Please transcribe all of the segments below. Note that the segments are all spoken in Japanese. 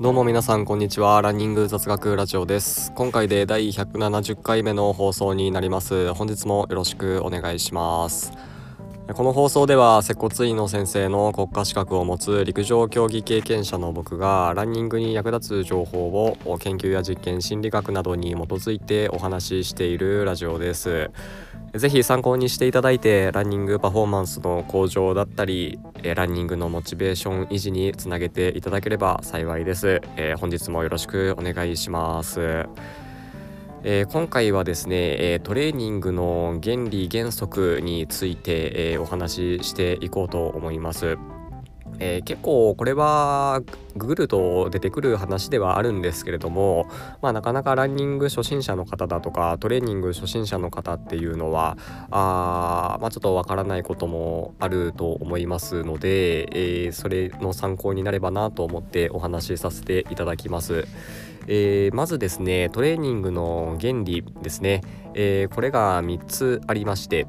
どうも皆さんこんにちは。ランニング雑学ラジオです。今回で第170回目の放送になります。本日もよろしくお願いします。この放送では接骨院の先生の国家資格を持つ陸上競技経験者の僕がランニングに役立つ情報を研究や実験心理学などに基づいてお話ししているラジオです。ぜひ参考にしていただいてランニングパフォーマンスの向上だったりランニングのモチベーション維持につなげていただければ幸いです、えー、本日もよろしくお願いします。えー、今回はですね、えー、トレーニングの原理原則について、えー、お話ししていこうと思います。えー、結構これはググると出てくる話ではあるんですけれども、まあ、なかなかランニング初心者の方だとかトレーニング初心者の方っていうのはあ、まあ、ちょっとわからないこともあると思いますので、えー、それの参考になればなと思ってお話しさせていただきます。えー、まずですねトレーニングの原理ですね、えー、これが3つありまして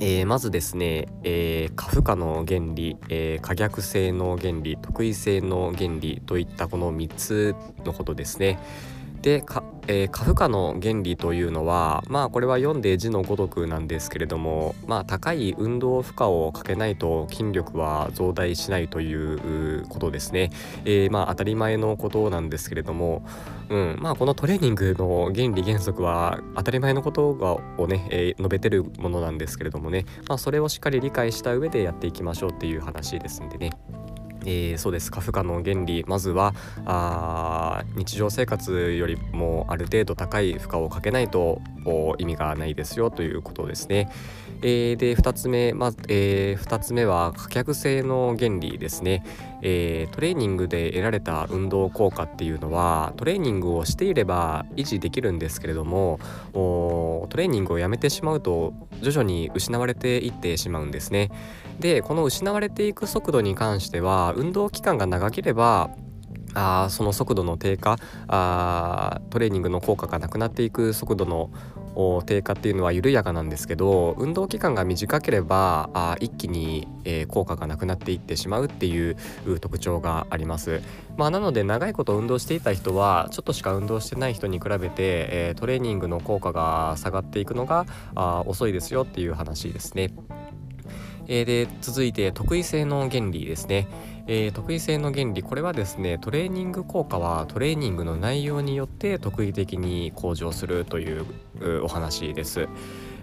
えー、まずですね、えー、過負荷の原理、えー、可逆性の原理得意性の原理といったこの3つのことですね。でか、えー、過負荷の原理というのはまあこれは読んで字のごとくなんですけれどもまあ高い運動負荷をかけないと筋力は増大しないということですね、えー、まあ当たり前のことなんですけれども、うんまあ、このトレーニングの原理原則は当たり前のことをね、えー、述べてるものなんですけれどもね、まあ、それをしっかり理解した上でやっていきましょうっていう話ですんでね。えー、そうです過負荷の原理まずはあ日常生活よりもある程度高い負荷をかけないと意味がないですよということですね。えー、で2つ目、まえー、2つ目は可逆性の原理ですね、えー、トレーニングで得られた運動効果っていうのはトレーニングをしていれば維持できるんですけれどもトレーニングをやめてしまうと徐々に失われていってしまうんですね。でこの失われていく速度に関しては運動期間が長ければあその速度の低下あトレーニングの効果がなくなっていく速度の低下っていうのは緩やかなんですけど運動期間が短ければあ一気に、えー、効果がなくなっていってしまうっていう特徴があります。まあ、なので長いこと運動していた人はちょっとしか運動してない人に比べて、えー、トレーニングの効果が下がっていくのがあ遅いですよっていう話ですね。えー、で続いて得意性の原理ですね、えー、得意性の原理。これはですねトレーニング効果はトレーニングの内容によって特異的に向上するというお話です。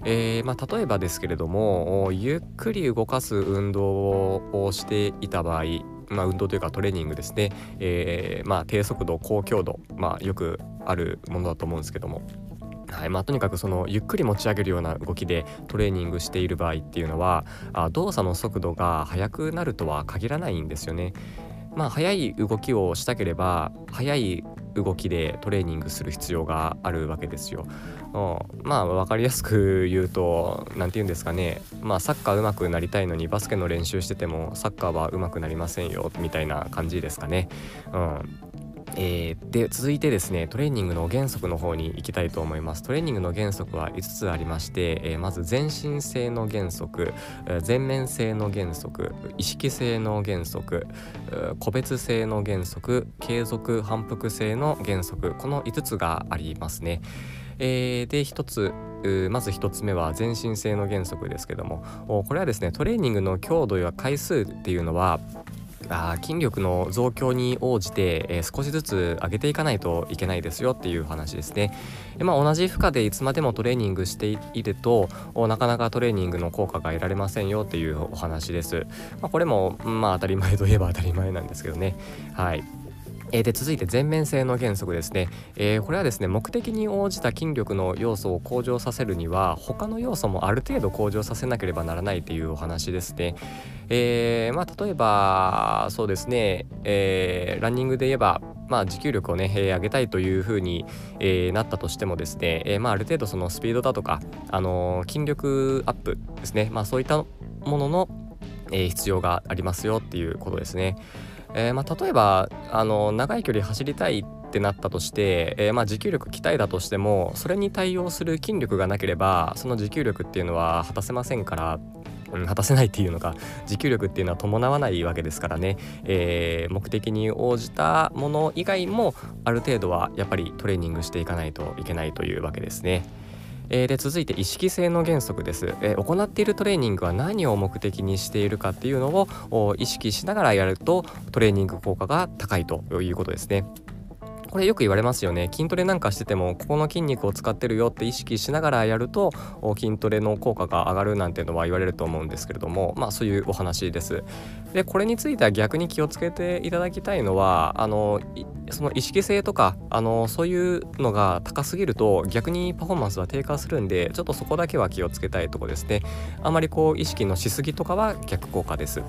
えーまあ、例えばですけれどもゆっくり動かす運動をしていた場合まあ、運動というかトレーニングですね、えーまあ、低速度高強度、まあ、よくあるものだと思うんですけども。はいまあ、とにかくそのゆっくり持ち上げるような動きでトレーニングしている場合っていうのはあ動作の速度が速くなるとは限らないんですよね。まあ、速い動きをしたければ速い動きでトレーニングする必要があるわけですよ。まあ分かりやすく言うと何て言うんですかねまあサッカー上手くなりたいのにバスケの練習しててもサッカーは上手くなりませんよみたいな感じですかね。うんえー、で続いてですねトレーニングの原則の方に行きたいと思います。トレーニングの原則は5つありまして、えー、まず全身性の原則全面性の原則意識性の原則個別性の原則継続反復性の原則この5つがありますね、えー、で1つまず1つ目は全身性の原則ですけどもこれはですねトレーニングの強度や回数っていうのはあ筋力の増強に応じて、えー、少しずつ上げていかないといけないですよっていう話ですね。でまあ、同じ負荷でいつまでもトレーニングしているとなかなかトレーニングの効果が得られませんよっていうお話です。まあ、これもまあ当たり前といえば当たり前なんですけどね。はいえ、で続いて全面性の原則ですね、えー、これはですね目的に応じた筋力の要素を向上させるには他の要素もある程度向上させなければならないというお話ですね、えー、まあ、例えばそうですね、えランニングで言えばまあ、持久力をね、えー、上げたいというふうに、えー、なったとしてもですね、えー、まあ、ある程度そのスピードだとか、あの筋力アップですね、まあ、そういったものの、え必要がありますよっていうことですね。えー、まあ、例えばあの長い距離走りたいってなったとして、えー、まあ持久力鍛えたとしてもそれに対応する筋力がなければその持久力っていうのは果たせませんからうん、果たせないっていうのが持久力っていうのは伴わないわけですからね、えー、目的に応じたもの以外もある程度はやっぱりトレーニングしていかないといけないというわけですね。えー、で続いて意識性の原則です、えー、行っているトレーニングは何を目的にしているかっていうのを意識しながらやるとトレーニング効果が高いということですね。これよく言われますよね。筋トレなんかしててもここの筋肉を使ってるよって意識しながらやると筋トレの効果が上がるなんていうのは言われると思うんですけれどもまあそういうお話です。でこれについては逆に気をつけていただきたいのはあのその意識性とかあのそういうのが高すぎると逆にパフォーマンスは低下するんでちょっとそこだけは気をつけたいとこですね。あまりこう意識のしすぎとかは逆効果です。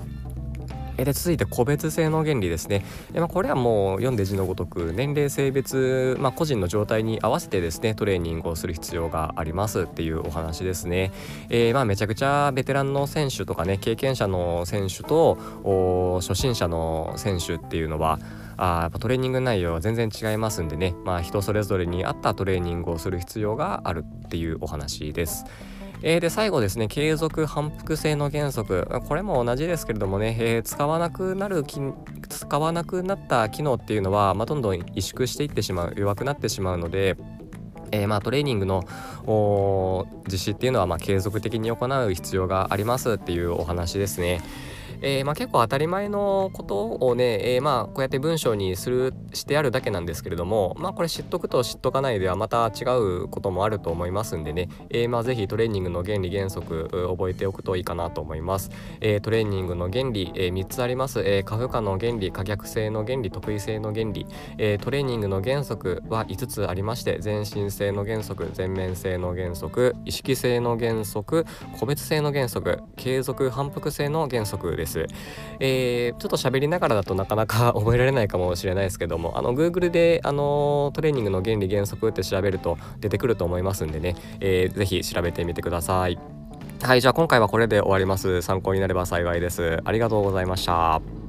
で続いて個別性の原理ですね、まあ、これはもう読んで字のごとく年齢性別、まあ、個人の状態に合わせてですねトレーニングをする必要がありますっていうお話ですね、えー、まあめちゃくちゃベテランの選手とかね経験者の選手と初心者の選手っていうのはあやっぱトレーニング内容は全然違いますんでね、まあ、人それぞれに合ったトレーニングをする必要があるっていうお話です。えー、で最後ですね継続反復性の原則これも同じですけれどもね、えー、使わなくなる使わなくなった機能っていうのは、まあ、どんどん萎縮していってしまう弱くなってしまうのでえー、まあ、トレーニングの実施っていうのはま継続的に行う必要がありますっていうお話ですね。えー、まあ、結構当たり前のことをね、えー、まあこうやって文章にするしてあるだけなんですけれどもまあこれ知っとくと知っとかないではまた違うこともあると思いますんでね、えー、まあ是非トレーニングの原理原則覚えておくといいかなと思います、えトレーニングの原理、え3つあります、え過負荷の原理可逆性の原理特異性の原理、えトレーニングの原則は5つありまして全身性の原則全面性の原則意識性の原則個別性の原則。継続反復性の原則です。えー、ちょっと喋りながらだとなかなか 覚えられないかもしれないですけどもあの Google であのトレーニングの原理原則って調べると出てくると思いますんでね、えー、ぜひ調べてみてください。はいじゃあ今回はこれで終わります参考になれば幸いですありがとうございました